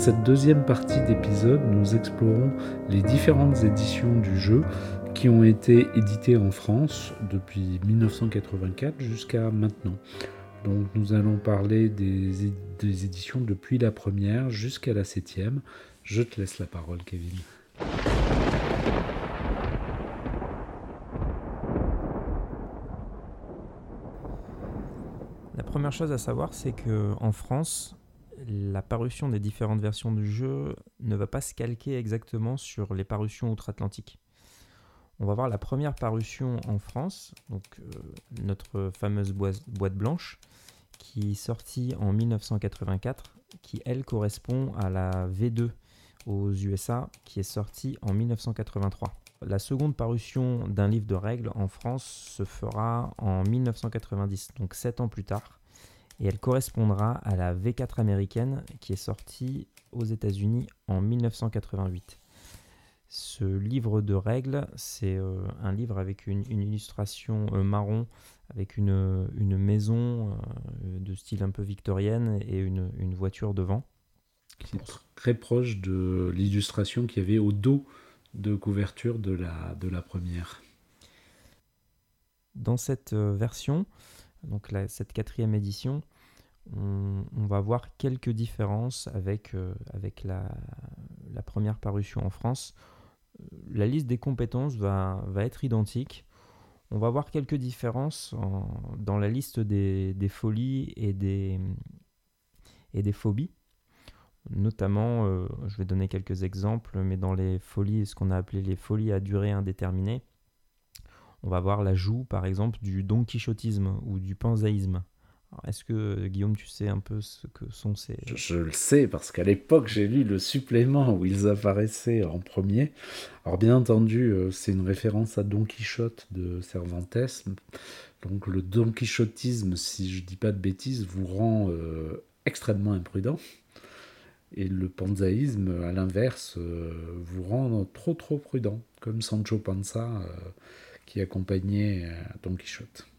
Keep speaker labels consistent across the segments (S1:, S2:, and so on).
S1: cette deuxième partie d'épisode, nous explorons les différentes éditions du jeu qui ont été éditées en France depuis 1984 jusqu'à maintenant. Donc nous allons parler des, éditions depuis la première jusqu'à la septième. Je te laisse la parole, Kevin.
S2: La première chose à savoir, c'est que en France, la parution des différentes versions du jeu ne va pas se calquer exactement sur les parutions outre-Atlantique. On va voir la première parution en France, donc euh, notre fameuse boîte, blanche, qui est sortie en 1984, qui elle correspond à la V2 aux USA, qui est sortie en 1983. La seconde parution d'un livre de règles en France se fera en 1990, donc 7 ans plus tard et elle correspondra à la V4 américaine qui est sortie aux États-Unis en 1988. Ce livre de règles, c'est euh, un livre avec une, illustration euh, marron, avec une, maison euh, de style un peu victorienne et une, voiture devant.
S1: C'est très proche de l'illustration qu'il y avait au dos de couverture de la, de la première.
S2: Dans cette version, donc cette quatrième édition, on, va voir quelques différences avec, euh, avec la, première parution en France. Euh, la liste des compétences va, va être identique. On va voir quelques différences dans la liste des, folies et des, et des phobies. Notamment, euh, je vais donner quelques exemples, mais dans les folies, ce qu'on a appelé les folies à durée indéterminée, on va voir l'ajout, par exemple, du don quichotisme ou du panzaïsme. Est-ce que Guillaume, tu sais un peu ce que sont ces...
S1: Je, le sais parce qu'à l'époque, j'ai lu le supplément où ils apparaissaient en premier. Alors bien entendu, euh, c'est une référence à Don Quichotte de Cervantes. Donc le Don Quichotisme, si je dis pas de bêtises, vous rend euh, extrêmement imprudent. Et le panzaïsme, à l'inverse, euh, vous rend trop trop prudent, comme Sancho Panza qui accompagnait Don Quichotte.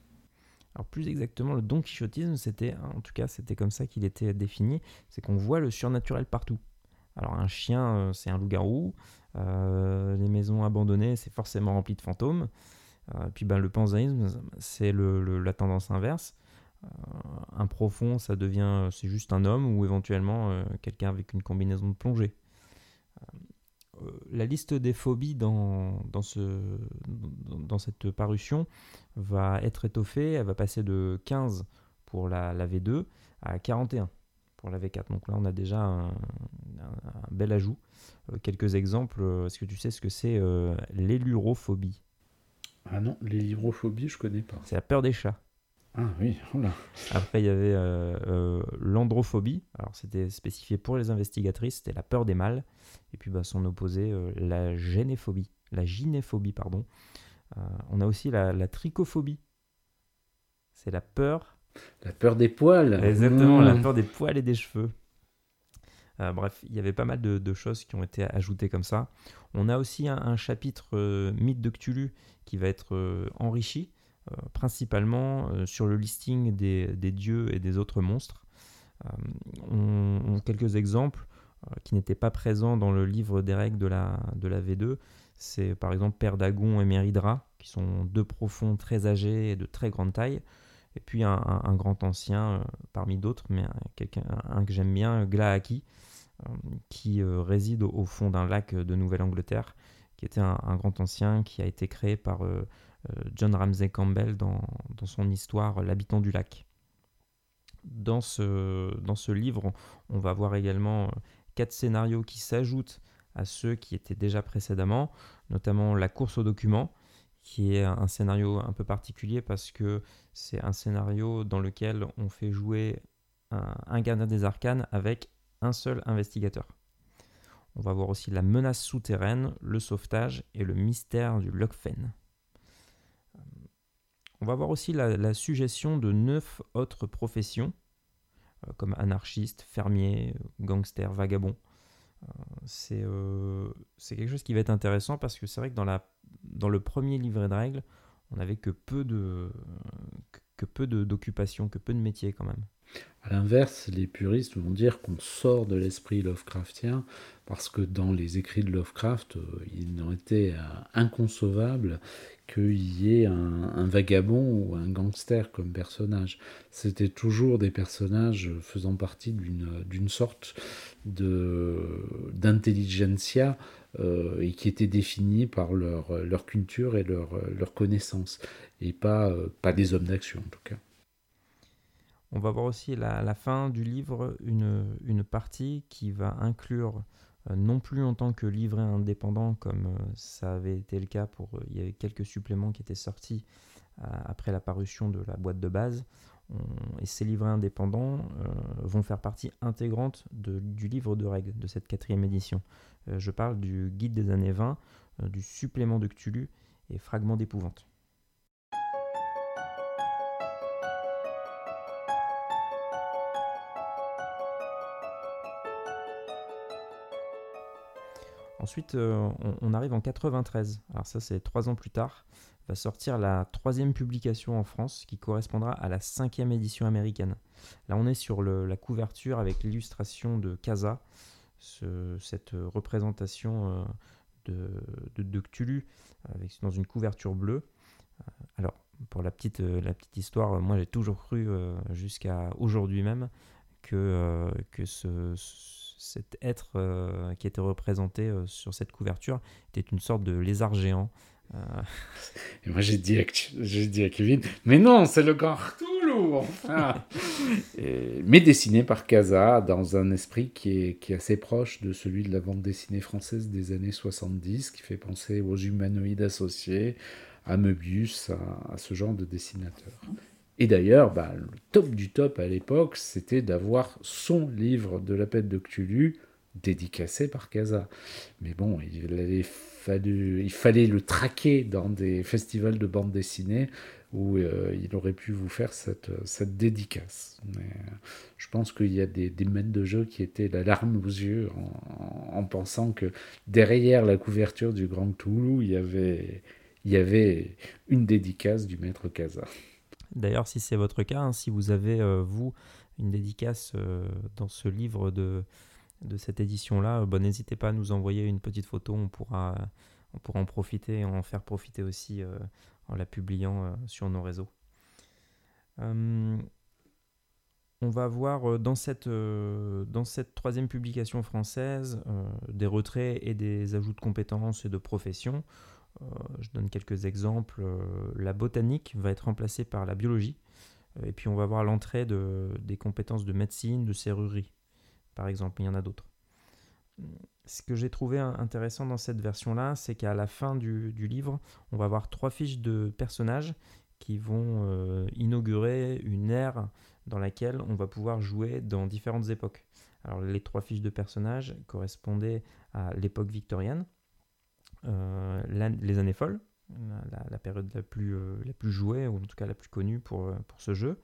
S2: Alors plus exactement, le don quichotisme, c'était, en tout cas, c'était comme ça qu'il était défini, c'est qu'on voit le surnaturel partout. Alors un chien, euh, c'est un loup-garou, euh, les maisons abandonnées, c'est forcément rempli de fantômes. Euh, puis ben, le panzaïsme, c'est la tendance inverse. un profond, ça devient, c'est juste un homme ou éventuellement quelqu'un avec une combinaison de plongée. Euh, la liste des phobies dans, dans, ce, dans, cette parution va être étoffée. Elle va passer de 15 pour la, la V2 à 41 pour la V4. Donc là, on a déjà un, bel ajout. Euh, quelques exemples. Est-ce que tu sais ce que c'est euh, l'élurophobie
S1: Ah non, l'élurophobie, je connais pas.
S2: C'est la peur des chats.
S1: Ah oui,
S2: Après, il y avait euh, euh, l'androphobie. Alors, c'était spécifié pour les investigatrices, c'était la peur des mâles. Et puis, bah, son opposé, euh, la généphobie. La gynéphobie, pardon. on a aussi la, trichophobie. C'est la peur.
S1: La peur des poils.
S2: Exactement, la mmh. peur des poils et des cheveux. bref, il y avait pas mal de, choses qui ont été ajoutées comme ça. On a aussi un, un chapitre mythe de Cthulhu qui va être enrichi principalement euh, sur le listing des, dieux et des autres monstres. Euh, on, quelques exemples qui n'étaient pas présents dans le livre des règles de la, de la V2. C'est par exemple Père Dagon et Méridra, qui sont deux profonds très âgés et de très grande taille. Et puis un, grand ancien, parmi d'autres, mais un que j'aime bien, Glaaki, qui réside au, fond d'un lac de Nouvelle-Angleterre, qui était un, grand ancien qui a été créé par euh, John Ramsey Campbell dans, son histoire L'habitant du lac. Dans ce, livre, on va voir également euh, quatre scénarios qui s'ajoutent à ceux qui étaient déjà précédemment, notamment la course aux documents, qui est un scénario un peu particulier parce que c'est un scénario dans lequel on fait jouer un, gardien des arcanes avec un seul investigateur. On va voir aussi la menace souterraine, le sauvetage et le mystère du Lockfen. On va voir aussi la, suggestion de neuf autres professions, euh, comme anarchiste, fermier, gangster, vagabond. Euh, euh, c'est quelque chose qui va être intéressant parce que c'est vrai que dans, le premier livret de règles, on n'avait que peu de que que peu de métiers quand même.
S1: À l'inverse, les puristes vont dire qu'on sort de l'esprit Lovecraftien parce que dans les écrits de Lovecraft, euh, il n'en était inconcevable qu'il y ait un, vagabond ou un gangster comme personnage. C'était toujours des personnages faisant partie d'une sorte d'intelligentsia euh, et qui étaient définis par leur, leur culture et leur, leur connaissance, et pas, euh, pas des hommes d'action en tout cas.
S2: On va voir aussi à la, fin du livre une, partie qui va inclure euh, non plus en tant que livret indépendant comme euh, ça avait été le cas pour euh, il y avait quelques suppléments qui étaient sortis après la parution de la boîte de base et ces livrets indépendants vont faire partie intégrante du livre de règles de cette quatrième édition. je parle du guide des années 20, du supplément de Cthulhu et fragments d'épouvante. Ensuite, euh, on, arrive en 93. Alors ça, c'est trois ans plus tard. Va sortir la troisième publication en France, qui correspondra à la cinquième édition américaine. Là, on est sur la couverture avec l'illustration de Casa, cette représentation euh, de, Cthulhu avec, dans une couverture bleue. Euh, alors, pour la petite, la petite histoire, moi j'ai toujours cru jusqu'à aujourd'hui même que, que ce cet être euh, qui était représenté euh, sur cette couverture était une sorte de lézard géant.
S1: Euh. Et moi j'ai dit, dit, à Kevin, mais non, c'est le grand Cthulhu, enfin Mais dessiné par Casa dans un esprit qui est, qui est assez proche de celui de la bande dessinée française des années 70, qui fait penser aux humanoïdes associés, à Möbius, à, à ce genre de dessinateur. Et d'ailleurs, bah, le top du top à l'époque, c'était d'avoir son livre de la pète de Cthulhu dédicacé par Casa. Mais bon, il, fallait le traquer dans des festivals de bande dessinée où euh, il aurait pu vous faire cette, dédicace. Euh, je pense qu'il y a des, des, maîtres de jeu qui étaient la larme aux yeux en, en, pensant que derrière la couverture du Grand Cthulhu, il y avait, il y avait une dédicace du maître Casa.
S2: D'ailleurs, si c'est votre cas, hein, si vous avez, euh, vous, une dédicace euh, dans ce livre de, cette édition-là, euh, n'hésitez pas à nous envoyer une petite photo, on pourra, en profiter et en faire profiter aussi en la publiant sur nos réseaux. on va voir dans cette troisième publication française des retraits et des ajouts de compétences et de professions. Euh, je donne quelques exemples. Euh, la botanique va être remplacée par la biologie. Euh, et puis on va voir l'entrée de, des compétences de médecine, de serrurerie, par exemple. Il y en a d'autres. Ce que j'ai trouvé intéressant dans cette version-là, c'est qu'à la fin du, livre, on va avoir trois fiches de personnages qui vont inaugurer une ère dans laquelle on va pouvoir jouer dans différentes époques. Alors les trois fiches de personnages correspondaient à l'époque victorienne, les années folles, la, période la plus, euh, la plus jouée, ou en tout cas la plus connue pour, euh, pour ce jeu,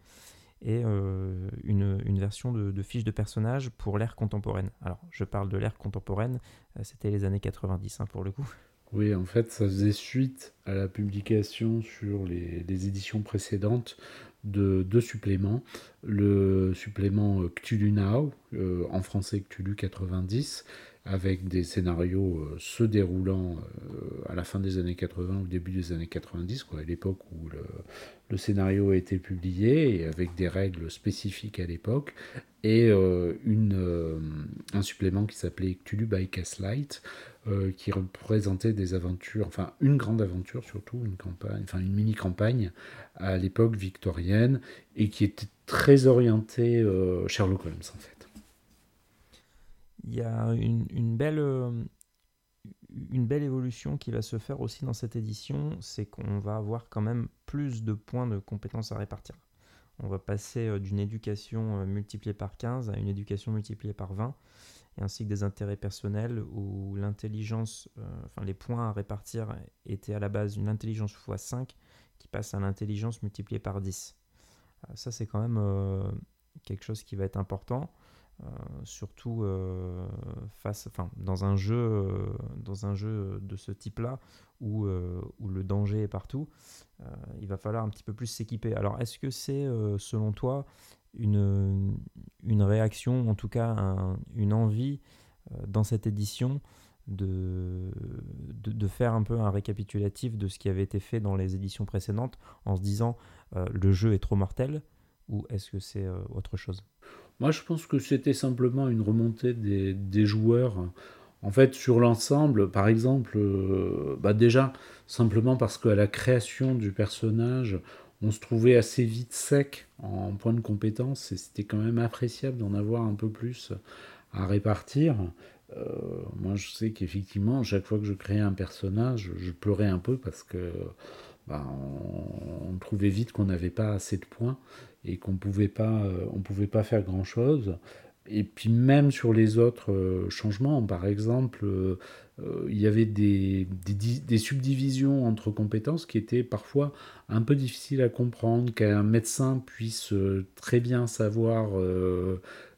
S2: et une, version de, fiche de personnage pour l'ère contemporaine. Alors, je parle de l'ère contemporaine, c'était les années 90 hein, pour le coup.
S1: Oui, en fait, ça faisait suite à la publication sur les, les éditions précédentes de deux suppléments. Le supplément Cthulhu Now, en français Cthulhu 90, avec des scénarios euh, se déroulant euh, à la fin des années 80 ou début des années 90, quoi, à l'époque où le, scénario a été publié, et avec des règles spécifiques à l'époque, et euh, un supplément qui s'appelait Cthulhu by Gaslight, qui représentait des aventures, enfin une grande aventure surtout, une campagne, enfin une mini-campagne à l'époque victorienne, et qui était très orientée Sherlock Holmes en fait
S2: il y a une, belle, euh, une belle évolution qui va se faire aussi dans cette édition, c'est qu'on va avoir quand même plus de points de compétences à répartir. On va passer euh, d'une éducation euh, multipliée par 15 à une éducation multipliée par 20, et ainsi que des intérêts personnels où l'intelligence, enfin les points à répartir étaient à la base une intelligence x 5 qui passe à l'intelligence multipliée par 10. ça c'est quand même quelque chose qui va être important. Euh, surtout euh, face, enfin, dans un jeu, euh, dans un jeu de ce type-là où, où le danger est partout, il va falloir un petit peu plus s'équiper. Alors, est-ce que c'est, selon toi, une, une réaction, en tout cas une envie dans cette édition de, de, faire un peu un récapitulatif de ce qui avait été fait dans les éditions précédentes en se disant le jeu est trop mortel ou est-ce que c'est autre chose?
S1: Moi je pense que c'était simplement une remontée des, joueurs en fait, sur l'ensemble, par exemple, euh, bah déjà, simplement parce qu'à la création du personnage, on se trouvait assez vite sec en point de compétence, et c'était quand même appréciable d'en avoir un peu plus à répartir. Euh, moi, je sais qu'effectivement, chaque fois que je créais un personnage, je pleurais un peu parce que bah, on, trouvait vite qu'on n'avait pas assez de points et qu'on pouvait pas, euh, on pouvait pas faire grand chose. Et puis même sur les autres euh, changements, par exemple, euh, il y avait des, subdivisions entre compétences qui étaient parfois un peu difficiles à comprendre, qu'un médecin puisse très bien savoir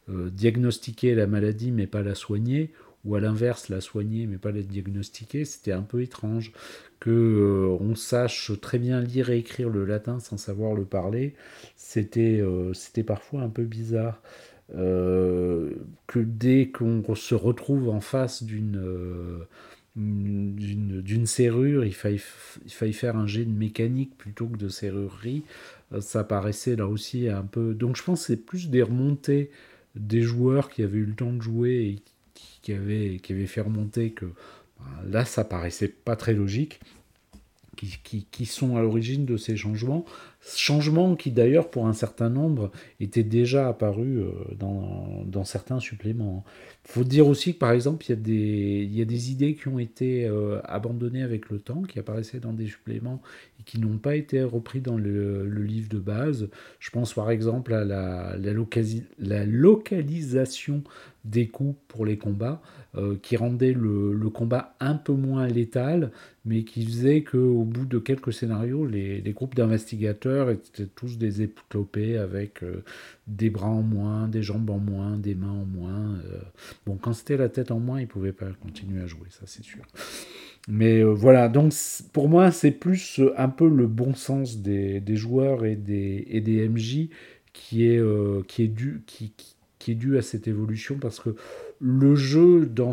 S1: diagnostiquer la maladie mais pas la soigner, ou à l'inverse la soigner mais pas la diagnostiquer, c'était un peu étrange. Que on sache très bien lire et écrire le latin sans savoir le parler, c'était c'était parfois un peu bizarre. Euh, que dès qu'on se retrouve en face d'une euh, d'une serrure, il faille, il faille faire un jet de mécanique plutôt que de serrurerie, euh, ça paraissait là aussi un peu... Donc je pense que c'est plus des remontées des joueurs qui avaient eu le temps de jouer et qui avaient, qui avaient fait remonter que là ça paraissait pas très logique, qui, qui, sont à l'origine de ces changements. Changement qui d'ailleurs pour un certain nombre était déjà apparu euh, dans, dans certains suppléments. Il faut dire aussi que par exemple il y a des, idées qui ont été euh, abandonnées avec le temps, qui apparaissaient dans des suppléments et qui n'ont pas été repris dans le, livre de base. Je pense par exemple à la, la localisation des coups pour les combats, euh, qui rendait le, combat un peu moins létal, mais qui faisait qu'au bout de quelques scénarios, les, groupes d'investigateurs étaient tous des éclopés avec euh, des bras en moins, des jambes en moins, des mains en moins. Euh. Bon, quand c'était la tête en moins, ils ne pouvaient pas continuer à jouer, ça c'est sûr. Mais voilà, donc pour moi, c'est plus un peu le bon sens des, joueurs et des, et des MJ qui est, qui est dû, qui qui est dû à cette évolution parce que le jeu dans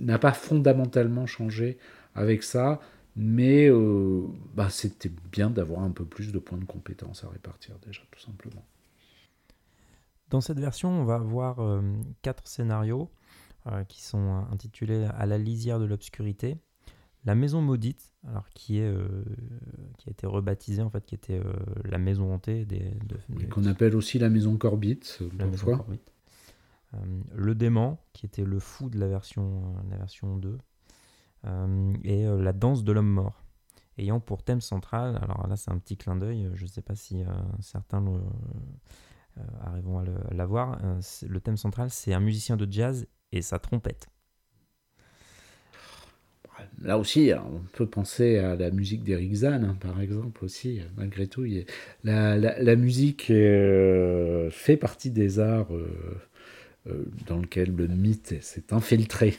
S1: n'a pas fondamentalement changé avec ça, mais euh, bah, c'était bien d'avoir un peu plus de points de compétence à répartir déjà, tout simplement.
S2: Dans cette version, on va avoir euh, quatre scénarios euh, qui sont intitulés À la lisière de l'obscurité, La maison maudite, alors qui est qui a été rebaptisée en fait, qui était la maison hantée des,
S1: qu'on appelle aussi la maison Corbite,
S2: la maison Corbite. Euh, le dément, qui était le fou de la version, la version 2, euh, et euh, la danse de l'homme mort ayant pour thème central, alors là c'est un petit clin d'œil, je ne sais pas si certains arriveront à l'avoir, le thème central c'est un musicien de jazz et sa trompette.
S1: Là aussi, on peut penser à la musique d'Eric Zahn, hein, par exemple, aussi, malgré tout. la, musique fait partie des arts euh, dans lequel le mythe s'est infiltré.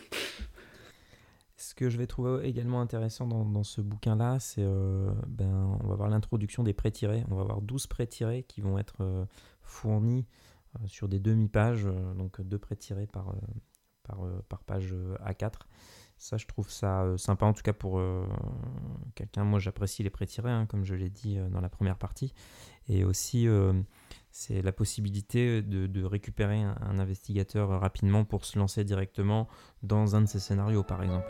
S2: Ce que je vais trouver également intéressant dans, ce bouquin-là, c'est euh, ben, on va voir l'introduction des prêts tirés. On va avoir 12 prêts tirés qui vont être euh, fournis sur des demi-pages, donc deux prêts tirés par, par, par, page A4. Ça, je trouve ça sympa, en tout cas pour quelqu'un. Moi, j'apprécie les prêts tirés, hein, comme je l'ai dit dans la première partie. Et aussi, c'est la possibilité de, récupérer un, investigateur rapidement pour se lancer directement dans un de ces scénarios, par exemple.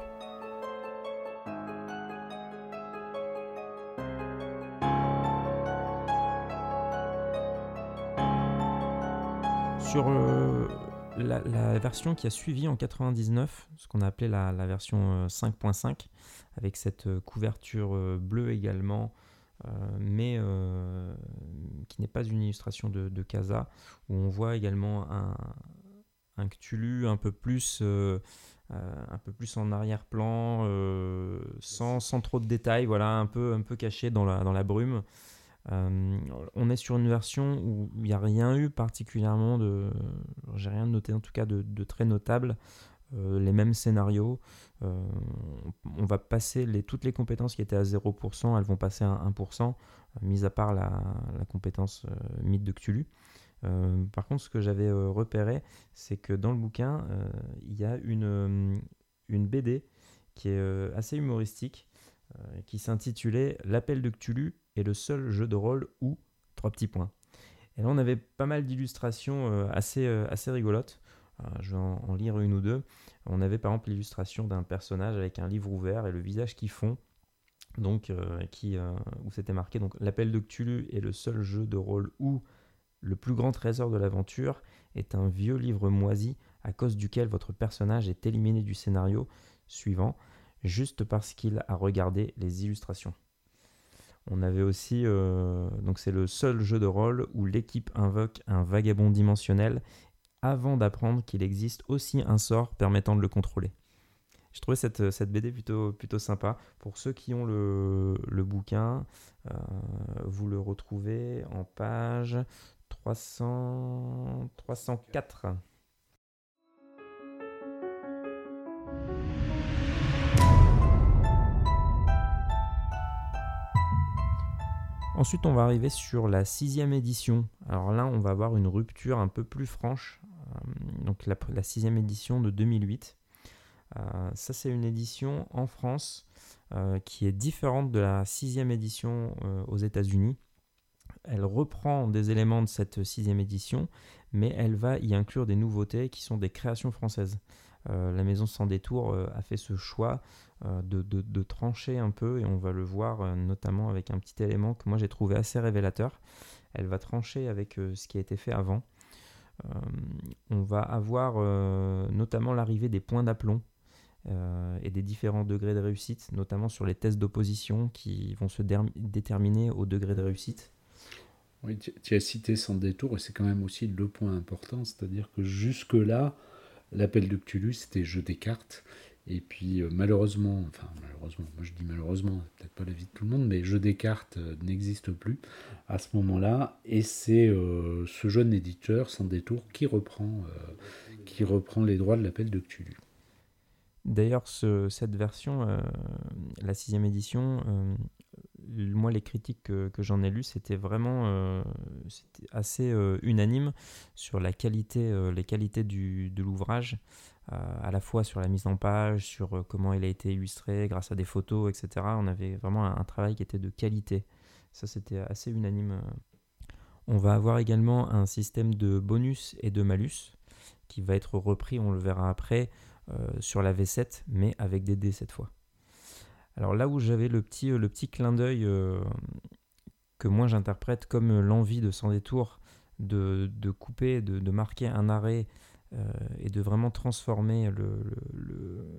S2: Sur euh, la, version qui a suivi en 99, ce qu'on a appelé la, version 5.5, euh, avec cette euh, couverture bleue également, euh, mais euh, qui n'est pas une illustration de, Casa, où on voit également un, un Cthulhu un peu plus, euh, un peu plus en arrière-plan, sans, sans, trop de détails, voilà, un peu, un peu caché dans la, dans la brume. On est sur une version où il n'y a rien eu particulièrement de. J'ai rien noté en tout cas de, très notable. les mêmes scénarios. on va passer toutes les compétences qui étaient à 0%, elles vont passer à 1%, mis à part la, compétence mythe de Cthulhu. par contre, ce que j'avais repéré, c'est que dans le bouquin, il y a une BD qui est assez humoristique, qui s'intitulait L'appel de Cthulhu est le seul jeu de rôle où trois petits points. Et là, on avait pas mal d'illustrations euh, assez, euh, assez rigolotes. Euh, je vais en, lire une ou deux. On avait par exemple l'illustration d'un personnage avec un livre ouvert et le visage qui fond. Donc, qui, où c'était marqué donc l'appel de Cthulhu est le seul jeu de rôle où le plus grand trésor de l'aventure est un vieux livre moisi à cause duquel votre personnage est éliminé du scénario suivant juste parce qu'il a regardé les illustrations. On avait aussi, euh, donc c'est le seul jeu de rôle où l'équipe invoque un vagabond dimensionnel avant d'apprendre qu'il existe aussi un sort permettant de le contrôler. Je trouvais cette, cette BD plutôt, plutôt sympa. Pour ceux qui ont le, bouquin, euh, vous le retrouvez en page 300, 304. Ensuite, on va arriver sur la sixième édition. Alors là, on va avoir une rupture un peu plus franche. Euh, donc la, sixième édition de 2008. Euh, ça, c'est une édition en France euh, qui est différente de la sixième édition aux États-Unis. Elle reprend des éléments de cette sixième édition, mais elle va y inclure des nouveautés qui sont des créations françaises. La Maison sans détour a fait ce choix euh, de, trancher un peu, et on va le voir euh, notamment avec un petit élément que moi j'ai trouvé assez révélateur. Elle va trancher avec euh, ce qui a été fait avant. on va avoir notamment l'arrivée des points d'aplomb et des différents degrés de réussite, notamment sur les tests d'opposition qui vont se déterminer au degré de réussite.
S1: Oui, tu as cité sans détour, et c'est quand même aussi le point important, c'est-à-dire que jusque-là, l'appel de Cthulhu, c'était jeu des cartes, et puis euh, malheureusement, enfin malheureusement, moi je dis malheureusement, peut-être pas la vie de tout le monde, mais jeu des cartes euh, n'existe plus à ce moment-là. Et c'est euh, ce jeune éditeur, sans détour, qui reprend, qui reprend les droits de l'appel de Cthulhu.
S2: D'ailleurs, cette version, la sixième édition, moi les critiques que, j'en ai lues, c'était vraiment assez unanime sur la qualité, les qualités du, de l'ouvrage. Euh, à la fois sur la mise en page, sur euh, comment il a été illustré grâce à des photos, etc. On avait vraiment un, travail qui était de qualité. Ça, c'était assez unanime. Euh. On va avoir également un système de bonus et de malus qui va être repris, on le verra après, sur la V7, mais avec des dés cette fois. Alors là où j'avais le petit, petit clin d'œil que moi j'interprète comme l'envie de Sans détour de, couper, de, de, marquer un arrêt euh, et de vraiment transformer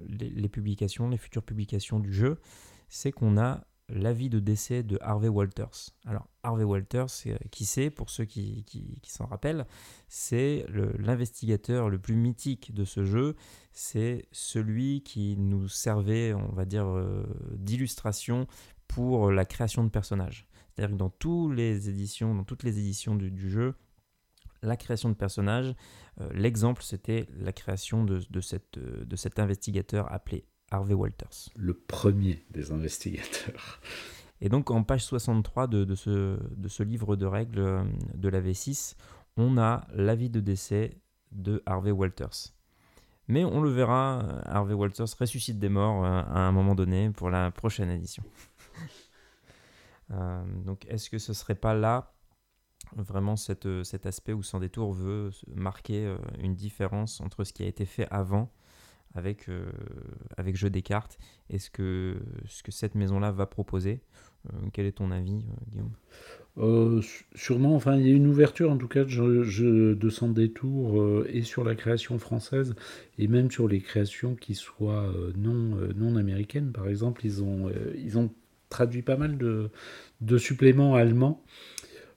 S2: les, publications, les futures publications du jeu, c'est qu'on a l'avis de décès de Harvey Walters. Alors Harvey Walters, euh, qui c'est, pour ceux qui, s'en rappellent, c'est l'investigateur le, plus mythique de ce jeu, c'est celui qui nous servait, on va dire, euh, d'illustration pour la création de personnages. C'est-à-dire que dans, toutes les éditions, du jeu, la création de personnages. Euh, l'exemple, c'était la création de cet investigateur appelé Harvey Walters.
S1: Le premier des investigateurs.
S2: Et donc en page 63 de, ce, de ce livre de règles euh, de la V6, on a l'avis de décès de Harvey Walters. Mais on le verra, Harvey Walters ressuscite des morts à un moment donné pour la prochaine édition. donc est-ce que ce serait pas là vraiment cette, euh, cet aspect où Sans Détour veut marquer euh, une différence entre ce qui a été fait avant avec, euh, avec Jeu des cartes et ce que, ce que cette maison-là va proposer. quel est ton avis, Guillaume?
S1: Sûrement, enfin, il y a une ouverture en tout cas de Sans Détour et sur la création française et même sur les créations qui soient non, non américaines. Par exemple, ils ont, ils ont traduit pas mal de, de suppléments allemands.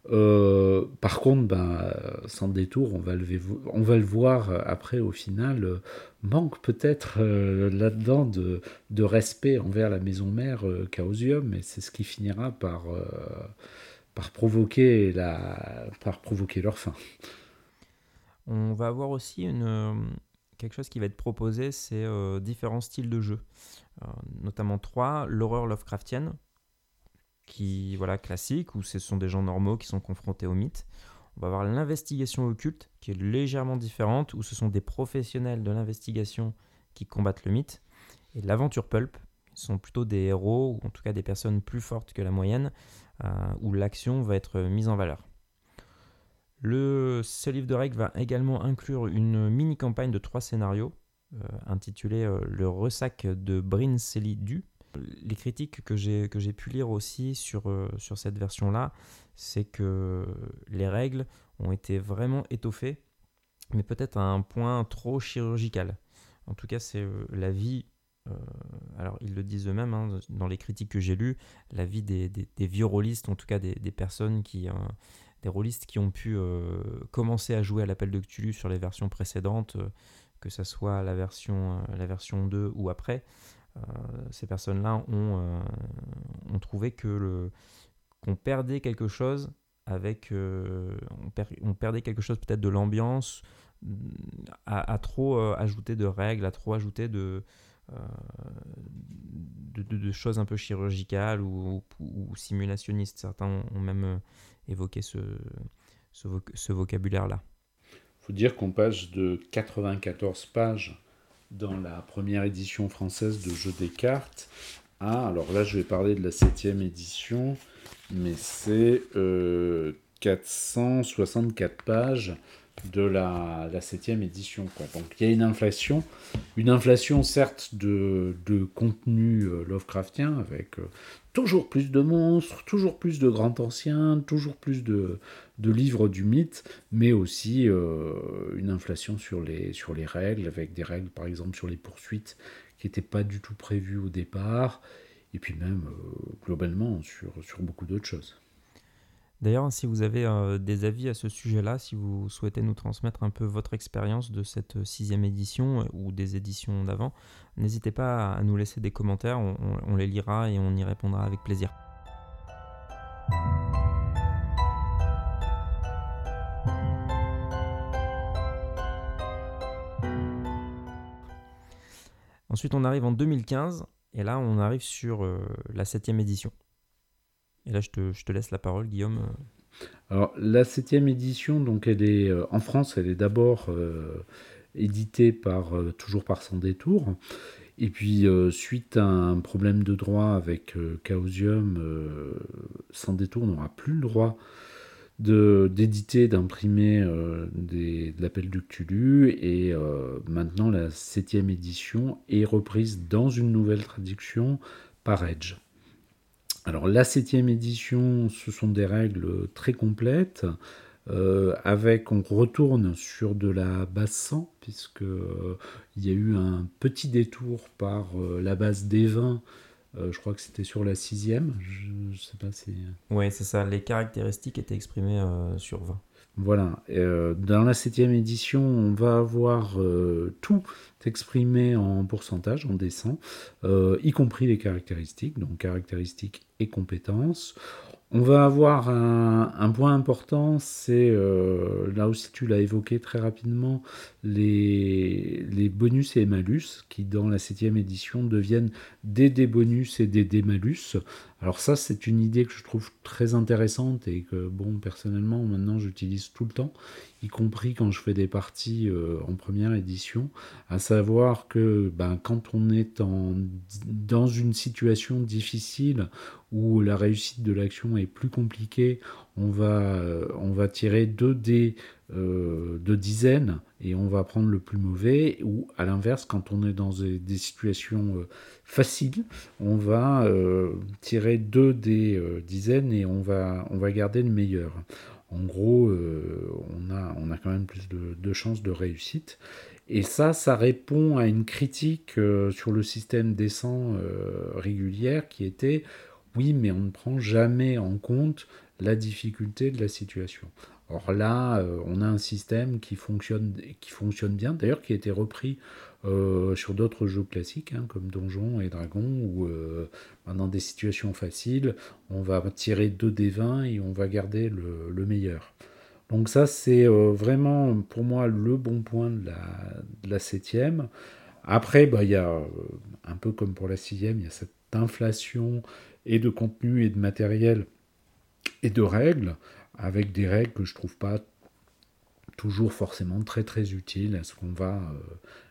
S1: Euh, par contre, ben, sans détour, on va, le, voir après au final, euh, manque peut-être euh, là-dedans de, respect envers la maison mère Chaosium, et c'est ce qui finira par, provoquer leur fin.
S2: On va avoir aussi quelque chose qui va être proposé, c'est différents styles de jeu, notamment trois l'horreur Lovecraftienne, qui voilà classique où ce sont des gens normaux qui sont confrontés au mythe. On va avoir l'investigation occulte qui est légèrement différente où ce sont des professionnels de l'investigation qui combattent le mythe et l'aventure pulp sont plutôt des héros ou en tout cas des personnes plus fortes que la moyenne euh, où l'action va être mise en valeur. Le, ce livre de règles va également inclure une mini campagne de trois scénarios euh, intitulée euh, Le ressac de Bryn Du les critiques que j'ai, pu lire aussi sur, euh, sur cette version-là, c'est que les règles ont été vraiment étoffées, mais peut-être à un point trop chirurgical. En tout cas, c'est euh, la vie, euh, alors ils le disent eux-mêmes hein, dans les critiques que j'ai lues, la vie des, des, vieux rôlistes, en tout cas des, personnes qui, des rôlistes qui ont pu commencer à jouer à l'appel de Cthulhu sur les versions précédentes, que ce soit la version, la version 2 ou après. Euh, ces personnes-là ont, euh, trouvé qu'on perdait quelque chose avec euh, on, perdait quelque chose peut-être de l'ambiance à, trop ajouter de règles à trop ajouter de, choses un peu chirurgicales ou, simulationnistes. Certains ont, même évoqué ce vocabulaire là
S1: il faut dire qu'on passe de 94 pages dans la première édition française de Jeux des cartes. Ah, alors là, je vais parler de la septième édition, mais c'est 464 euh, pages de la, la septième édition. Donc il y a une inflation, une inflation certes de, de contenu euh, Lovecraftien, avec euh, toujours plus de monstres, toujours plus de grands anciens, toujours plus de, de livres du mythe, mais aussi euh, une inflation sur les, sur les règles, avec des règles par exemple sur les poursuites qui n'étaient pas du tout prévues au départ, et puis même globalement sur, beaucoup d'autres choses.
S2: D'ailleurs, si vous avez euh, des avis à ce sujet-là, si vous souhaitez nous transmettre un peu votre expérience de cette euh, sixième édition euh, ou des éditions d'avant, n'hésitez pas à nous laisser des commentaires, on, les lira et on y répondra avec plaisir. Ensuite, on arrive en 2015 et là, on arrive sur la septième édition. Et là, je te, laisse la parole, Guillaume.
S1: Alors, la septième édition, donc, elle est euh, en France, elle est d'abord euh, éditée par euh, toujours par Sans Détour. Et puis, suite à un problème de droit avec Chaosium, Sans Détour n'aura plus le droit d'éditer, d'imprimer de l'appel de Cthulhu. Et maintenant, la septième édition est reprise dans une nouvelle traduction par Edge. Alors la septième édition, ce sont des règles très complètes. Euh, avec, on retourne sur de la base 100, puisque euh, il y a eu un petit détour par euh, la base des 20. Je crois que c'était sur la sixième. Je, je sais pas si.
S2: Oui, c'est ça. Les caractéristiques étaient exprimées sur 20.
S1: Voilà. Euh, dans la septième édition, on va avoir euh, tout exprimé en pourcentage, en dessin, euh, y compris les caractéristiques, donc caractéristiques et compétences. On va avoir un, point important, c'est euh, là aussi tu l'as évoqué très rapidement, les, bonus et malus qui dans la septième édition deviennent des dés bonus et des dés malus. Alors ça c'est une idée que je trouve très intéressante et que bon personnellement maintenant j'utilise tout le temps y compris quand je fais des parties euh, en première édition, à savoir que ben, quand on est en, dans une situation difficile où la réussite de l'action est plus compliquée, on va, euh, on va tirer deux dés euh, de dizaines et on va prendre le plus mauvais, ou à l'inverse, quand on est dans des, situations faciles, on va tirer deux des dizaines et on va, garder le meilleur en gros, euh, on, a, on a quand même plus de, chances de réussite. Et ça, ça répond à une critique euh, sur le système euh, régulière qui était oui, mais on ne prend jamais en compte la difficulté de la situation. Or là, on a un système qui fonctionne, qui fonctionne bien, d'ailleurs qui a été repris euh, sur d'autres jeux classiques hein, comme Donjons et Dragons où euh, dans des situations faciles on va tirer 2 des 20 et on va garder le, meilleur. Donc ça, c'est vraiment pour moi le bon point de la, de la septième. Après, bah, il y a, un peu comme pour la sixième, il y a cette inflation et de contenu et de matériel et de règles, avec des règles que je trouve pas toujours forcément très très utiles. Est-ce qu'on va, euh,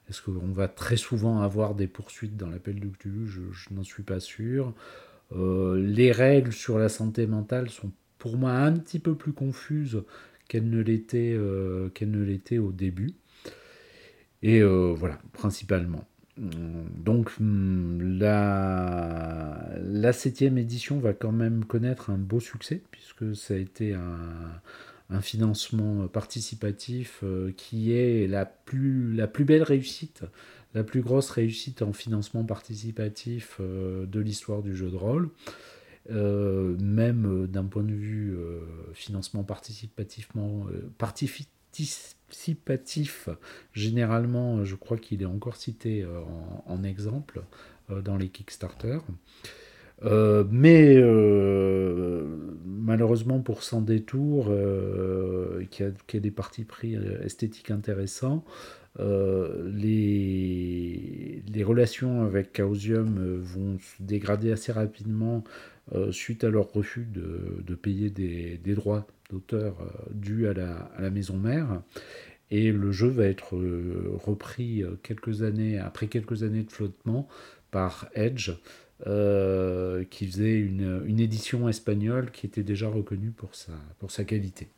S1: est-ce qu'on va très souvent avoir des poursuites dans l'appel du Cthulhu? Je, n'en suis pas sûr. Euh, les règles sur la santé mentale sont pour moi un petit peu plus confuses qu'elles ne l'étaient euh, qu'elles ne l'étaient au début. Et voilà, principalement. Donc hmm, la, la septième édition va quand même connaître un beau succès, puisque ça a été un, financement participatif euh, qui est la plus, la plus belle réussite, la plus grosse réussite en financement participatif euh, de l'histoire du jeu de rôle. Euh, même d'un point de vue financement participativement, participatif, généralement, je crois qu'il est encore cité euh, en, exemple dans les Kickstarter. Euh, mais malheureusement pour Sans Détour, qui, a, qui, a, des partis pris esthétiques intéressants, les, les, relations avec Chaosium vont se dégrader assez rapidement suite à leur refus de, de payer des, des droits d'auteur euh, dû à la, maison mère. Et le jeu va être euh, repris euh, quelques années, après quelques années de flottement par Edge, qui faisait une, édition espagnole qui était déjà reconnue pour sa, pour sa qualité.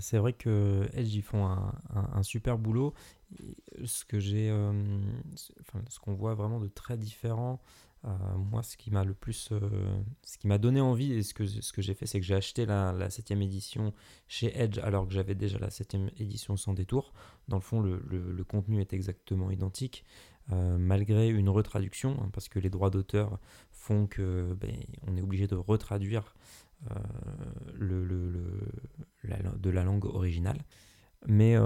S2: c'est vrai que Edge ils font un, super boulot. Ce que j'ai, ce qu'on voit vraiment de très différent euh, moi, ce qui m'a le plus, euh, ce qui m'a donné envie et ce que, ce que j'ai fait, c'est que j'ai acheté la, la 7 édition chez Edge alors que j'avais déjà la 7 édition sans détour. Dans le fond, le, le, contenu est exactement identique, euh, malgré une retraduction, hein, parce que les droits d'auteur font que ben, on est obligé de retraduire le, la, de la langue originale. Mais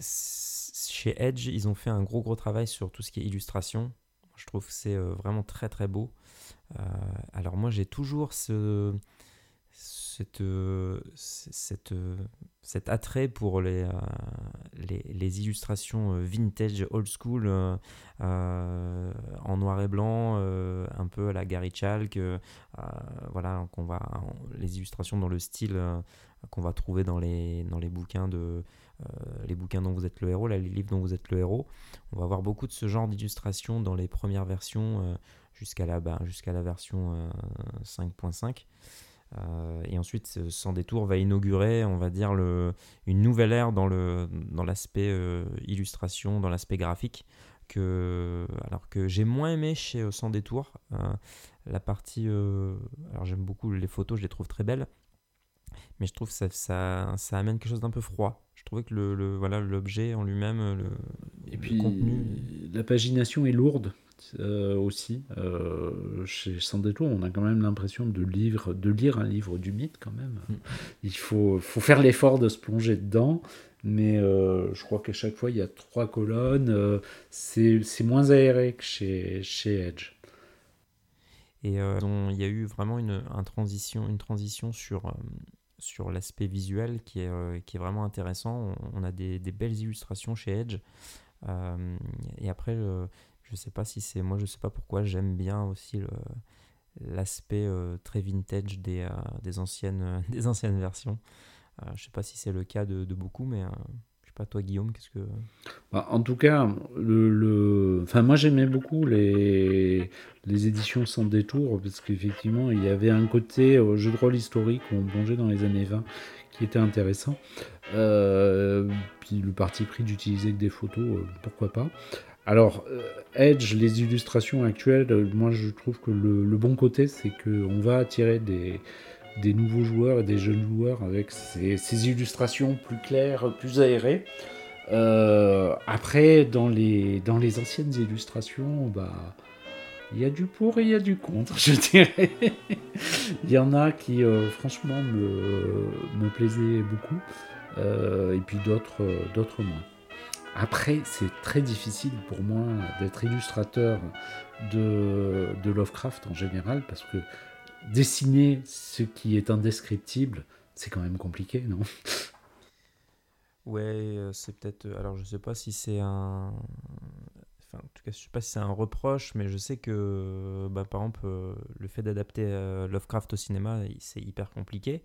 S2: chez Edge, ils ont fait un gros gros travail sur tout ce qui est illustration, je trouve que c'est euh, vraiment très très beau. Euh, alors moi j'ai toujours ce, cette, euh, cette, cet attrait pour les, les, illustrations vintage, old school, en noir et blanc, un peu à la Gary Chalk, voilà, qu'on va, les illustrations dans le style qu'on va trouver dans les, dans les bouquins de les bouquins dont vous êtes le héros, les livres dont vous êtes le héros. On va avoir beaucoup de ce genre d'illustrations dans les premières versions euh, jusqu'à la, bah, la version 5.5. Euh, et ensuite, Sans détour va inaugurer, on va dire, une nouvelle ère dans l'aspect illustration, dans l'aspect graphique, que, alors que j'ai moins aimé chez Sans détour. la partie, alors j'aime beaucoup les photos, je les trouve très belles, mais je trouve que ça, ça, ça amène quelque chose d'un peu froid je trouvais que le, voilà l'objet en lui-même, le,
S1: et puis contenu. La pagination est lourde euh, aussi. Euh, chez Sans détour, on a quand même l'impression de, lire, de lire un livre du mythe quand même. Mm. Il faut, faut faire l'effort de se plonger dedans. Mais euh, je crois qu'à chaque fois, il y a trois colonnes. c'est moins aéré que chez, chez Edge.
S2: Et il y a eu vraiment une, un transition, une transition sur sur l'aspect visuel qui est, euh, qui est vraiment intéressant. On, a des, belles illustrations chez Edge. Euh, et après, je sais pas si c'est. Moi, je sais pas pourquoi j'aime bien aussi l'aspect euh, très vintage des, des, anciennes, des anciennes versions. je sais pas si c'est le cas de beaucoup, mais pas toi Guillaume, qu'est-ce que...
S1: Bah, en tout cas, le, Enfin, moi j'aimais beaucoup les... les éditions sans détour, parce qu'effectivement il y avait un côté euh, jeu de rôle historique où on plongeait dans les années 20 qui était intéressant. Euh, puis le parti pris d'utiliser que des photos, euh, pourquoi pas. Alors, Edge, les illustrations actuelles, moi je trouve que le, le bon côté, c'est qu'on va attirer des, des nouveaux joueurs et des jeunes joueurs avec ces, illustrations plus claires, plus aérées. Euh, après, dans les, dans les anciennes illustrations, bah, il y a du pour et il y a du contre, je dirais. Il y en a qui, euh, franchement, me, me plaisaient beaucoup, euh, et puis d'autres, d'autres moins. Après, c'est très difficile pour moi d'être illustrateur de, de Lovecraft en général, parce que dessiner ce qui est indescriptible, c'est quand même compliqué, non?
S2: Ouais, euh, c'est peut-être. Euh, alors, je sais pas si c'est un. Enfin, en tout cas, je sais pas si c'est un reproche, mais je sais que, bah, par exemple, euh, le fait d'adapter Lovecraft au cinéma, c'est hyper compliqué.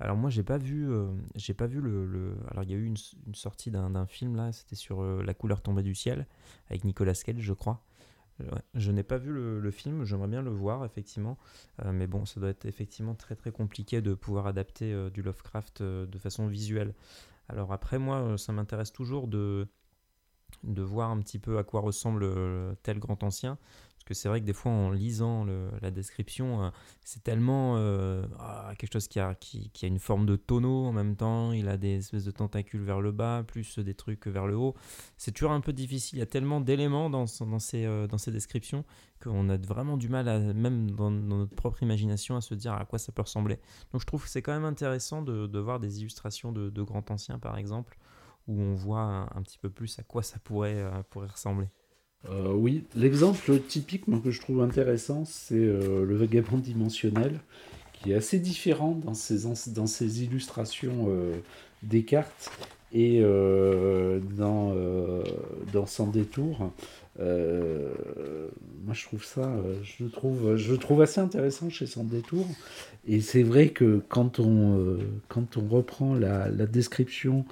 S2: Alors moi, j'ai pas vu, j'ai pas vu le, Alors il y a eu une, une sortie d'un film là, c'était sur La couleur tombée du ciel avec Nicolas Cage, je crois. Je n'ai pas vu le, film, j'aimerais bien le voir effectivement, mais bon, ça doit être effectivement très très compliqué de pouvoir adapter du Lovecraft de façon visuelle. Alors après, moi, euh, ça m'intéresse toujours de, de voir un petit peu à quoi ressemble euh, tel grand ancien. Parce que c'est vrai que des fois, en lisant la description, euh, c'est tellement ah, quelque chose qui a, qui, a une forme de tonneau en même temps. Il a des espèces de tentacules vers le bas, plus des trucs vers le haut. C'est toujours un peu difficile. Il y a tellement d'éléments dans, dans, ces, dans ces descriptions qu'on a vraiment du mal, à, même dans, notre propre imagination, à se dire à quoi ça peut ressembler. Donc je trouve que c'est quand même intéressant de, de voir des illustrations de, de grands anciens, par exemple, où on voit un, petit peu plus à quoi ça pourrait, euh, pourrait ressembler.
S1: Euh, oui, l'exemple typique que je trouve intéressant, c'est euh, le vagabond dimensionnel, qui est assez différent dans ses, illustrations des cartes et dans, dans Sans détour. Euh, moi, je trouve ça, euh, je trouve, je trouve assez intéressant chez Sans détour. Et c'est vrai que quand on, euh, quand on reprend la, la description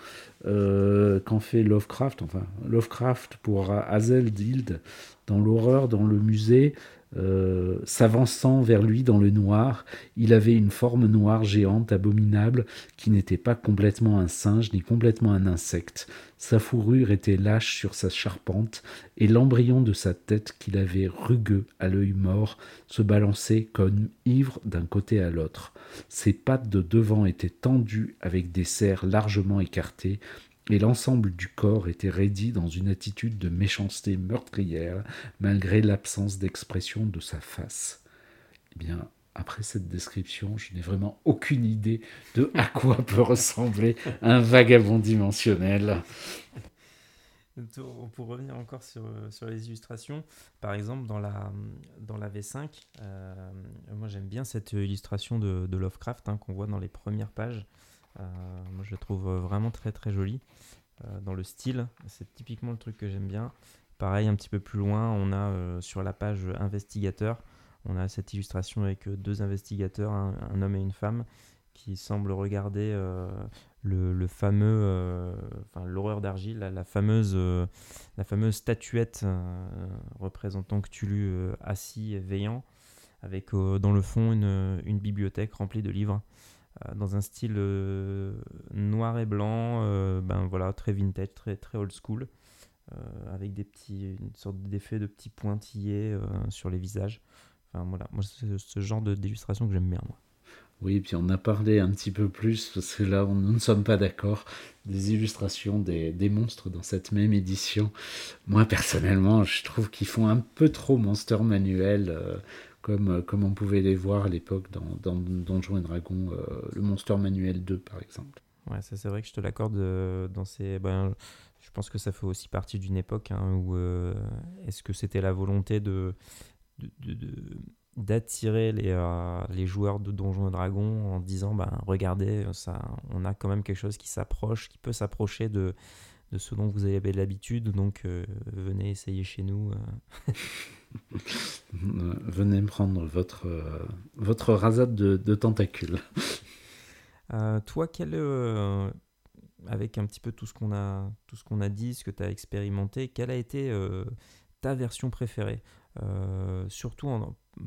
S1: qu'en fait Lovecraft, enfin Lovecraft pour Hazel Dild dans l'horreur dans le musée, euh, s'avançant vers lui dans le noir, il avait une forme noire géante, abominable, qui n'était pas complètement un singe ni complètement un insecte. Sa fourrure était lâche sur sa charpente, et l'embryon de sa tête, qu'il avait rugueux à l'œil mort, se balançait comme ivre d'un côté à l'autre. Ses pattes de devant étaient tendues avec des serres largement écartées, et l'ensemble du corps était raidi dans une attitude de méchanceté meurtrière, malgré l'absence d'expression de sa face. Eh bien, après cette description, je n'ai vraiment aucune idée de à quoi peut ressembler un vagabond dimensionnel.
S2: Pour revenir encore sur, sur les illustrations, par exemple dans la, dans la V5, euh, moi j'aime bien cette illustration de, de Lovecraft hein, qu'on voit dans les premières pages. Euh, moi, je trouve vraiment très très joli euh, dans le style. C'est typiquement le truc que j'aime bien. Pareil, un petit peu plus loin, on a euh, sur la page investigateur, on a cette illustration avec deux investigateurs, un, homme et une femme, qui semblent regarder le, fameux, l'horreur d'argile, la, fameuse, la fameuse statuette représentant Cthulhu assis et veillant, avec dans le fond une bibliothèque remplie de livres. Euh, dans un style euh, noir et blanc, euh, ben voilà, très vintage, très, très old school, avec des petits, une sorte d'effet de petits pointillés sur les visages. Enfin voilà, moi c'est ce genre d'illustration que j'aime bien. Moi.
S1: Oui, puis on a parlé un petit peu plus, parce que là, nous ne sommes pas d'accord, des illustrations des, des, monstres dans cette même édition. Moi, personnellement, je trouve qu'ils font un peu trop monster manuel comme on pouvait les voir à l'époque dans, dans Donjons et Dragons, euh, le Monster Manuel 2 par exemple.
S2: Ouais, ça c'est vrai que je te l'accorde euh, dans ces. Ben, je pense que ça fait aussi partie d'une époque hein, où est-ce que c'était la volonté de, d'attirer les, les joueurs de Donjons et Dragons en disant ben regardez ça on a quand même quelque chose qui s'approche qui peut s'approcher de, de ce dont vous avez l'habitude donc venez essayer chez nous
S1: Venez me prendre votre, euh, votre rasade de, tentacules.
S2: Euh, toi, quel, euh, avec un petit peu tout ce qu'on a, tout ce qu'on a dit, ce que tu as expérimenté, quelle a été ta version préférée? Surtout,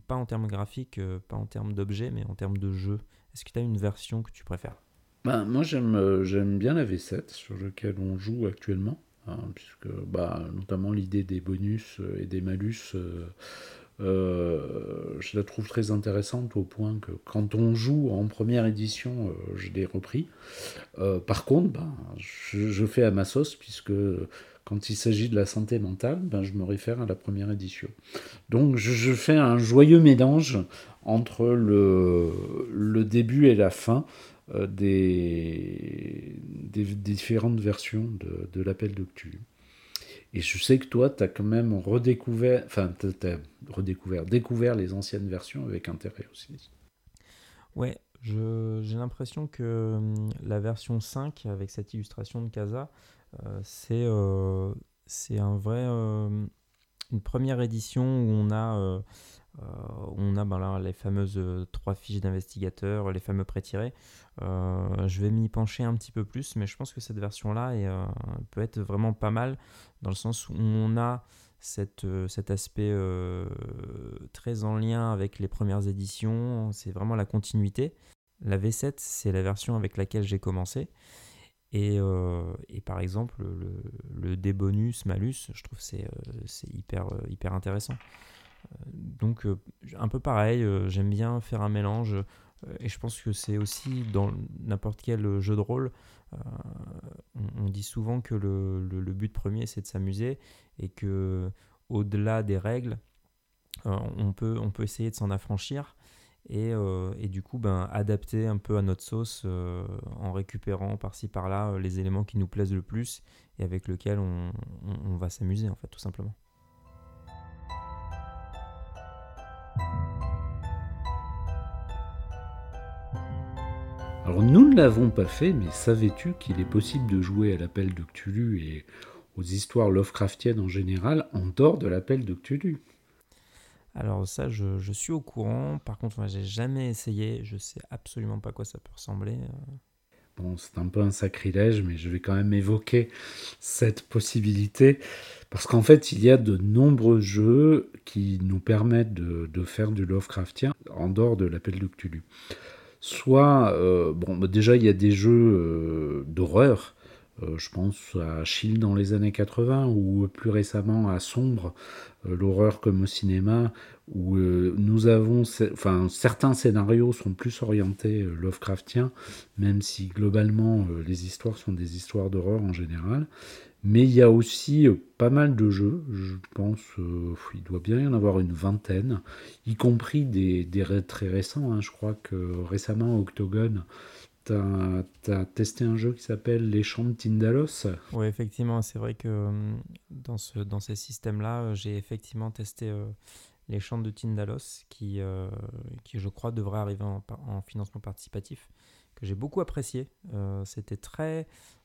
S2: pas en termes graphiques, pas en termes d'objets, mais en termes de jeu. Est-ce que tu as une version que tu préfères?
S1: Ben, Moi, j'aime, j'aime bien la V7 sur lequel on joue actuellement. Hein, puisque bah, notamment l'idée des bonus euh, et des malus, euh, euh, je la trouve très intéressante au point que quand on joue en première édition, je l'ai repris. par contre, bah, je, fais à ma sauce, puisque quand il s'agit de la santé mentale, ben, je me réfère à la première édition. Donc je, fais un joyeux mélange entre le, le début et la fin des, des, différentes versions de, de l'appel Cthulhu. Et je sais que toi, tu as quand même redécouvert, enfin, tu as redécouvert, découvert les anciennes versions avec intérêt aussi.
S2: Ouais, J'ai l'impression que hum, la version 5, avec cette illustration de Casa, c'est c'est un vrai, une première édition où on a euh, on a ben là, les fameuses euh, trois fiches d'investigateur, les fameux prêts-tirés. Euh, je vais m'y pencher un petit peu plus, mais je pense que cette version-là peut être vraiment pas mal dans le sens où on a cet aspect très en lien avec les premières éditions. C'est vraiment la continuité. La V7, c'est la version avec laquelle j'ai commencé. Et, par exemple, le, D-bonus, malus, je trouve c'est hyper intéressant donc euh, un peu pareil, euh, j'aime bien faire un mélange euh, et je pense que c'est aussi dans n'importe quel jeu de rôle, on, dit souvent que le, but premier c'est de s'amuser et que au-delà des règles, on, peut, on peut essayer de s'en affranchir et, du coup ben, adapter un peu à notre sauce en récupérant par-ci par-là les éléments qui nous plaisent le plus et avec lesquels on, on va s'amuser en fait tout simplement.
S1: Alors nous ne l'avons pas fait, mais savais-tu qu'il est possible de jouer à l'appel de Cthulhu et aux histoires Lovecraftiennes en général en dehors de l'appel de Cthulhu?
S2: Alors ça, je, suis au courant. Par contre, moi, j'ai jamais essayé. Je sais absolument pas quoi ça peut ressembler.
S1: Bon, c'est un peu un sacrilège, mais je vais quand même évoquer cette possibilité. Parce qu'en fait, il y a de nombreux jeux qui nous permettent de, de faire du Lovecraftien en dehors de l'appel de Cthulhu soit, euh, bon, bah, déjà il y a des jeux euh, d'horreur, euh, je pense à Shield dans les années 80 ou plus récemment à Sombre, l'horreur comme au cinéma, où nous avons, enfin certains scénarios sont plus orientés Lovecraftiens, même si globalement les histoires sont des histoires d'horreur en général. Mais il y a aussi euh, pas mal de jeux, je pense, euh, il doit bien y en avoir une vingtaine, y compris des, très récents. Hein. Je crois que récemment, Octogone, tu as, testé un jeu qui s'appelle Les Champs de Tindalos.
S2: Oui, effectivement, c'est vrai que euh, dans, ce, dans ces systèmes-là, j'ai effectivement testé Les Champs de Tindalos, qui, qui je crois devrait arriver en, en financement participatif, que j'ai beaucoup apprécié. C'était très euh,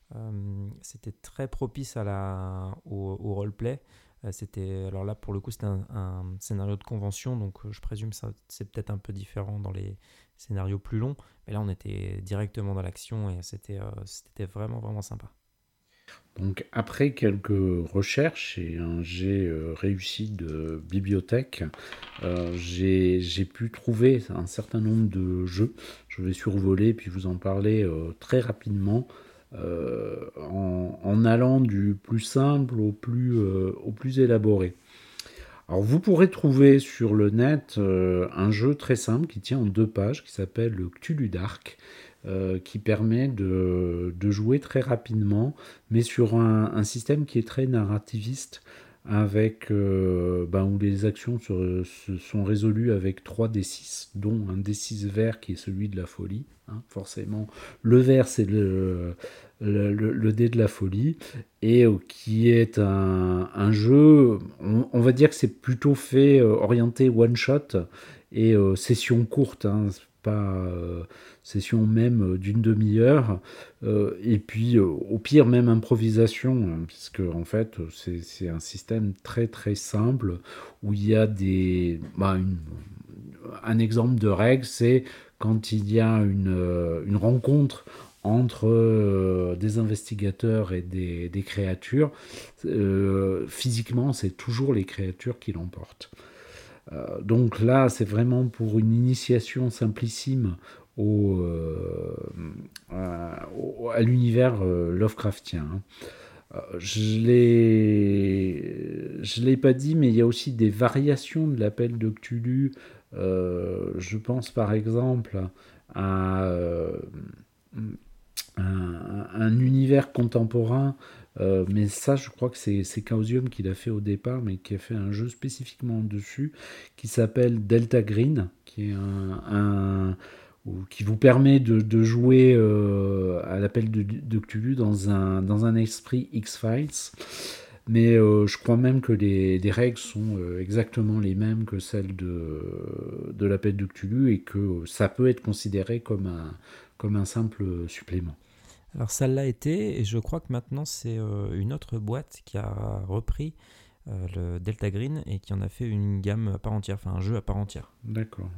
S2: c'était très propice à la, au, roleplay. Euh, c'était alors là pour le coup c'était un, scénario de convention donc euh, je présume ça c'est peut-être un peu différent dans les scénarios plus longs mais là on était directement dans l'action et c'était c'était vraiment vraiment sympa.
S1: Donc après quelques recherches et un jet réussi de bibliothèque, j'ai pu trouver un certain nombre de jeux. Je vais survoler puis vous en parler très rapidement. Euh, en, allant du plus simple au plus, euh, au plus élaboré. Alors vous pourrez trouver sur le net euh, un jeu très simple qui tient en deux pages qui s'appelle le Cthulhu Dark. qui permet de, jouer très rapidement, mais sur un, système qui est très narrativiste, avec ben, où les actions se, sont résolues avec 3 D6, dont un D6 vert qui est celui de la folie. Hein, forcément, le vert c'est le, le, dé de la folie, et euh, qui est un, jeu, on, va dire que c'est plutôt fait euh, orienté one-shot et euh, session courte, hein, pas session même d'une demi-heure, et puis au pire même improvisation, hein, puisque en fait c'est un système très très simple où il y a des... Bah, un exemple de règle, c'est quand il y a une, rencontre entre euh, des investigateurs et des, créatures, euh, physiquement, c'est toujours les créatures qui l'emportent. Euh, donc là, c'est vraiment pour une initiation simplissime au, à, l'univers Lovecraftien. Je ne l'ai pas dit, mais il y a aussi des variations de l'appel de Cthulhu. je pense par exemple à un, univers contemporain. Euh, mais ça, je crois que c'est Chaosium qui l'a fait au départ, mais qui a fait un jeu spécifiquement dessus, qui s'appelle Delta Green, qui est un, qui vous permet de, jouer euh, à l'appel de, de, Cthulhu dans un, dans un esprit X-Files. mais je crois même que les, règles sont exactement les mêmes que celles de, de l'appel de Cthulhu et que ça peut être considéré comme un, comme un simple supplément.
S2: Alors ça l'a été, et je crois que maintenant c'est une autre boîte qui a repris le Delta Green et qui en a fait une gamme à part entière, enfin un jeu à part entière.
S1: D'accord.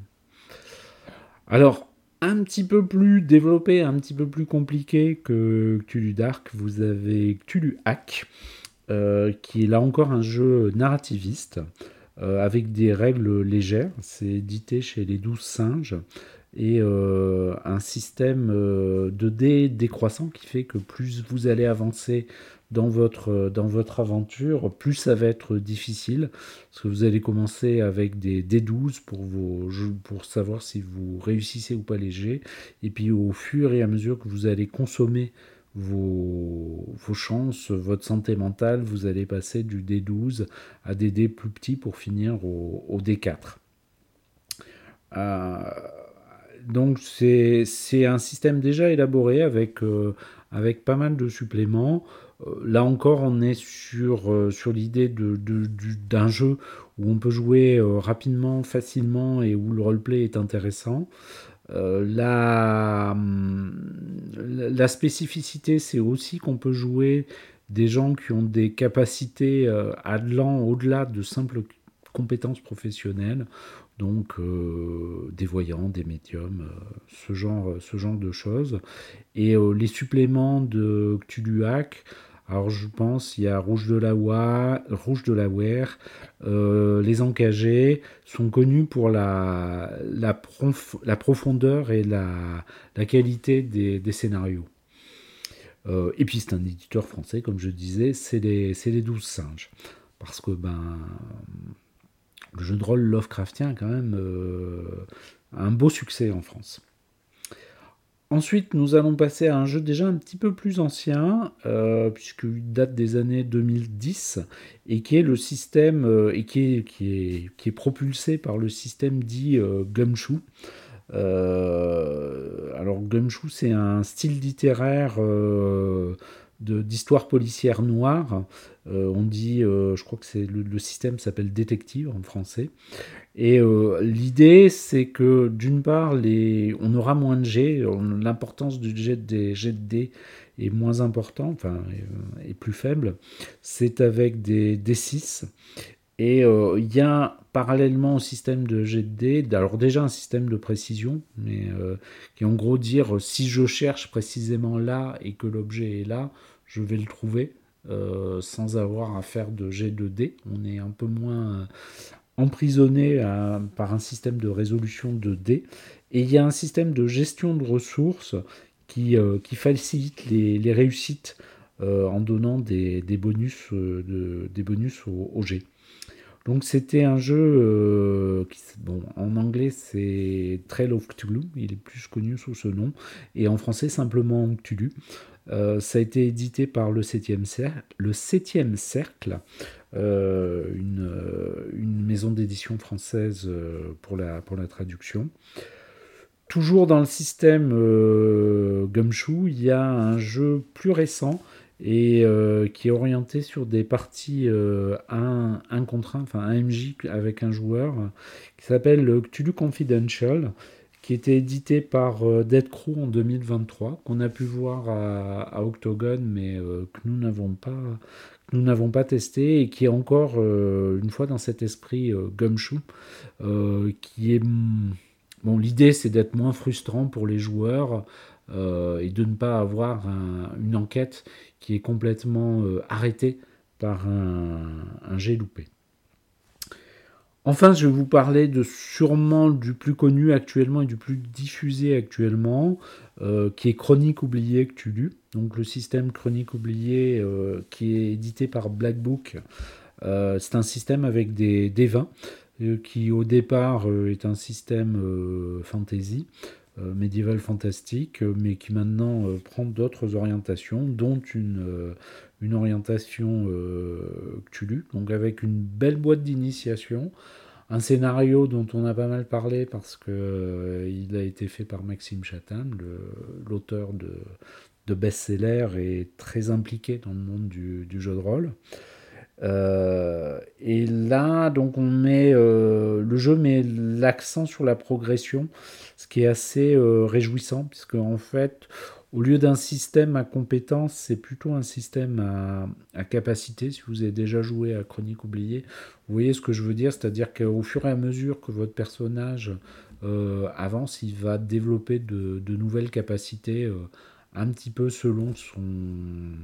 S1: Alors, un petit peu plus développé, un petit peu plus compliqué que Cthulhu Dark, vous avez Cthulhu Hack, euh, qui est là encore un jeu narrativiste, euh, avec des règles légères. C'est édité chez les Douze singes, et euh, un système de dés décroissant qui fait que plus vous allez avancer dans votre, dans votre aventure, plus ça va être difficile. Parce que vous allez commencer avec des D12 pour, vos, pour savoir si vous réussissez ou pas les jets. Et puis au fur et à mesure que vous allez consommer vos, vos chances, votre santé mentale, vous allez passer du D12 à des D plus petits pour finir au, D4. Euh, donc c'est un système déjà élaboré avec, euh, pas mal de suppléments. Euh, là encore, on est sur, euh, l'idée d'un jeu où on peut jouer euh, rapidement, facilement et où le roleplay est intéressant. la, hum, la, spécificité, c'est aussi qu'on peut jouer des gens qui ont des capacités allant au-delà de simples compétences professionnelles, donc des voyants, des médiums, ce, genre, ce genre de choses. Et les suppléments de Cthulhu Hack, alors je pense il y a Rouge de la Rouge de la euh, les encagés sont connus pour la, la, profondeur et la, qualité des, scénarios. Euh, et puis c'est un éditeur français, comme je disais, c'est les, les douze singes. Parce que ben, le jeu de rôle Lovecraftien a quand même euh, un beau succès en France. Ensuite, nous allons passer à un jeu déjà un petit peu plus ancien, euh, puisqu'il date des années 2010, et qui est le système, euh, et qui est, qui, est, qui est, propulsé par le système dit Gumshoe. alors Gumshoe, c'est un style littéraire d'histoire policière noire. on dit, je crois que c'est le, système s'appelle détective en français. Et euh, l'idée, c'est que d'une part, les... on aura moins de jets, l'importance du jet de dés est moins important, enfin, est, euh, plus faible. C'est avec des D6. Et euh, il y a parallèlement au système de jet de dés, alors déjà un système de précision, mais qui en gros dire si je cherche précisément là et que l'objet est là, je vais le trouver. sans avoir à faire de jet de dés. On est un peu moins, emprisonné par un système de résolution de dés. Et il y a un système de gestion de ressources qui, euh, facilite les, réussites euh, en donnant des, bonus, euh, de, des bonus au, au G. Donc c'était un jeu qui, bon, en anglais c'est Trail of Cthulhu, il est plus connu sous ce nom, et en français simplement Cthulhu. Ça a été édité par le 7e cercle, le 7e cercle euh, euh, une, maison d'édition française euh, pour la, pour la traduction. Toujours dans le système Gumshoe, il y a un jeu plus récent et qui est orienté sur des parties 1, 1 contre 1, enfin un MJ avec un joueur, qui s'appelle Cthulhu Confidential, qui était édité par Dead Crew en 2023, qu'on a pu voir à, Octogone, mais que nous n'avons pas testé et qui est encore euh, une fois dans cet esprit euh, gumshoe, euh, qui est bon. L'idée c'est d'être moins frustrant pour les joueurs et de ne pas avoir une enquête qui est complètement arrêtée par un, un jet loupé. Enfin, je vais vous parler de sûrement du plus connu actuellement et du plus diffusé actuellement, euh, qui est Chronique oubliée Cthulhu. Donc le système Chronique oubliée euh, qui est édité par Black Book. Euh, c'est un système avec des, des vins qui au départ est un système fantasy. Médiéval fantastique, mais qui maintenant prend d'autres orientations, dont une, une orientation euh, Cthulhu, donc avec une belle boîte d'initiation, un scénario dont on a pas mal parlé parce que euh, il a été fait par Maxime Chatan, l'auteur de, best-seller et très impliqué dans le monde du, jeu de rôle. Euh, et là, donc on met le jeu met l'accent sur la progression, ce qui est assez réjouissant, puisque en fait, au lieu d'un système à compétences, c'est plutôt un système à, capacité. Si vous avez déjà joué à Chronique oubliée, vous voyez ce que je veux dire, c'est-à-dire qu'au fur et à mesure que votre personnage euh, avance, il va développer de, nouvelles capacités euh, un petit peu selon son, euh,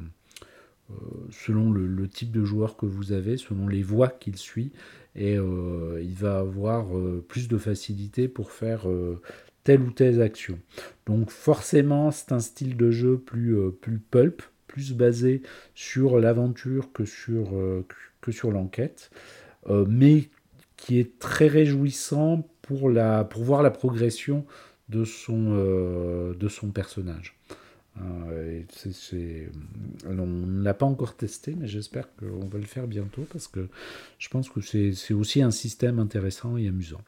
S1: selon le, type de joueur que vous avez, selon les voies qu'il suit, et il va avoir plus de facilité pour faire telle ou telle action. Donc forcément, c'est un style de jeu plus, euh, plus pulp, plus basé sur l'aventure que sur, euh, l'enquête, euh, mais qui est très réjouissant pour, voir la progression de son personnage. On ne l'a pas encore testé, mais j'espère qu'on va le faire bientôt parce que je pense que c'est aussi un système intéressant et amusant.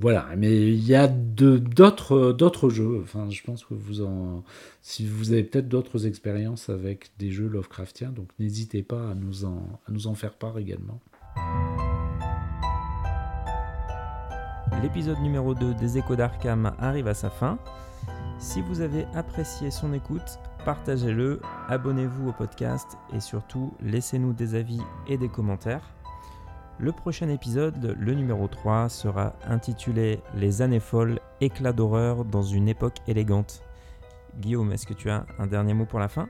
S1: Voilà, mais il y a d'autres jeux. Enfin, je pense que vous en, si vous avez peut-être d'autres expériences avec des jeux Lovecraftiens, donc n'hésitez pas à nous en à nous en faire part également.
S2: L'épisode numéro 2 des Échos d'Arkham arrive à sa fin. Si vous avez apprécié son écoute, partagez-le, abonnez-vous au podcast et surtout laissez-nous des avis et des commentaires. Le prochain épisode, le numéro 3, sera intitulé Les années folles, éclat d'horreur dans une époque élégante. Guillaume, est-ce que tu as un dernier mot pour la fin?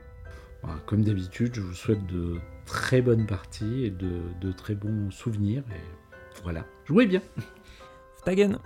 S1: Bah, Comme d'habitude, je vous souhaite de très bonnes parties et de, de très bons souvenirs. Et voilà, jouez bien
S2: Ftagen